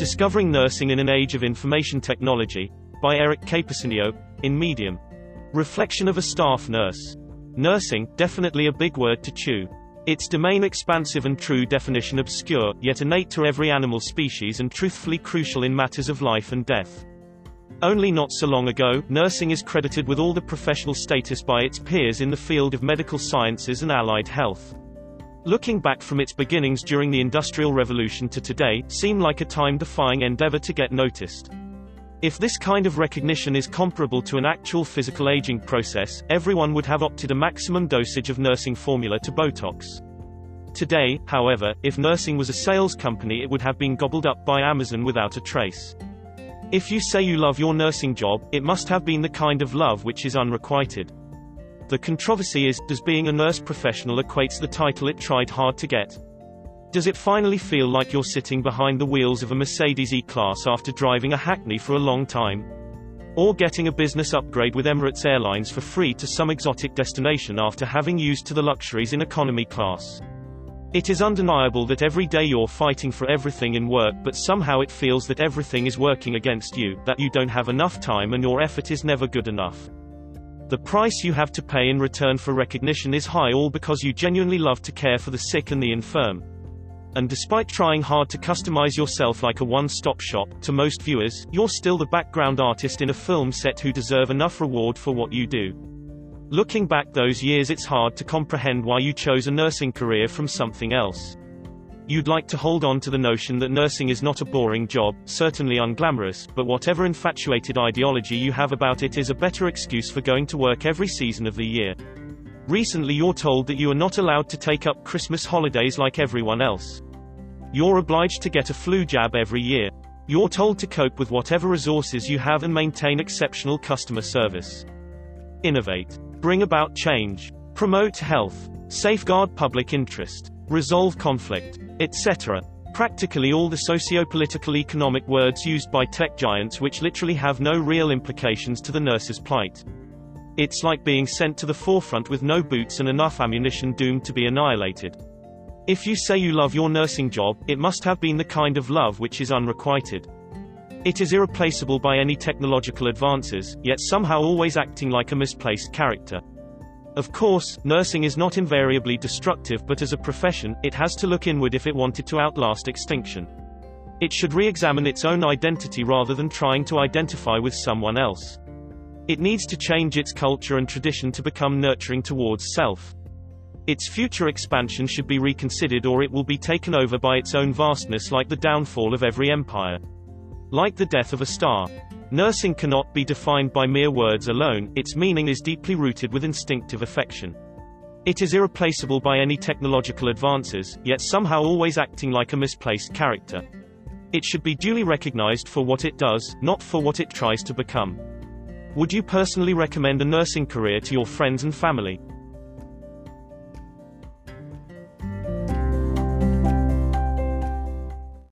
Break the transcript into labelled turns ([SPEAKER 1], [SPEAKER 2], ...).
[SPEAKER 1] Discovering Nursing in an Age of Information Technology, by Eric Capesinio, in Medium. Reflection of a staff nurse. Nursing, definitely a big word to chew. Its domain expansive and true definition obscure, yet innate to every animal species and truthfully crucial in matters of life and death. Only not so long ago, nursing is credited with all the professional status by its peers in the field of medical sciences and allied health. Looking back from its beginnings during the Industrial Revolution to today, seem like a time-defying endeavor to get noticed. If this kind of recognition is comparable to an actual physical aging process, everyone would have opted a maximum dosage of nursing formula to Botox. Today, however, if nursing was a sales company it would have been gobbled up by Amazon without a trace. If you say you love your nursing job, it must have been the kind of love which is unrequited. The controversy is, does being a nurse professional equates the title it tried hard to get? Does it finally feel like you're sitting behind the wheels of a Mercedes E-Class after driving a Hackney for a long time? Or getting a business upgrade with Emirates Airlines for free to some exotic destination after having used to the luxuries in economy class? It is undeniable that every day you're fighting for everything in work but somehow it feels that everything is working against you, that you don't have enough time and your effort is never good enough. The price you have to pay in return for recognition is high all because you genuinely love to care for the sick and the infirm. And despite trying hard to customize yourself like a one-stop shop, to most viewers, you're still the background artist in a film set who deserve enough reward for what you do. Looking back those years it's hard to comprehend why you chose a nursing career from something else. You'd like to hold on to the notion that nursing is not a boring job, certainly unglamorous, but whatever infatuated ideology you have about it is a better excuse for going to work every season of the year. Recently you're told that you are not allowed to take up Christmas holidays like everyone else. You're obliged to get a flu jab every year. You're told to cope with whatever resources you have and maintain exceptional customer service. Innovate. Bring about change. Promote health. Safeguard public interest. Resolve conflict. Etc. Practically all the socio-political economic words used by tech giants which literally have no real implications to the nurse's plight. It's like being sent to the forefront with no boots and enough ammunition doomed to be annihilated. If you say you love your nursing job, it must have been the kind of love which is unrequited. It is irreplaceable by any technological advances, yet somehow always acting like a misplaced character. Of course, nursing is not invariably destructive but as a profession, it has to look inward if it wanted to outlast extinction. It should re-examine its own identity rather than trying to identify with someone else. It needs to change its culture and tradition to become nurturing towards self. Its future expansion should be reconsidered or it will be taken over by its own vastness like the downfall of every empire. Like the death of a star. Nursing cannot be defined by mere words alone, its meaning is deeply rooted with instinctive affection. It is irreplaceable by any technological advances, yet somehow always acting like a misplaced character. It should be duly recognized for what it does, not for what it tries to become. Would you personally recommend a nursing career to your friends and family?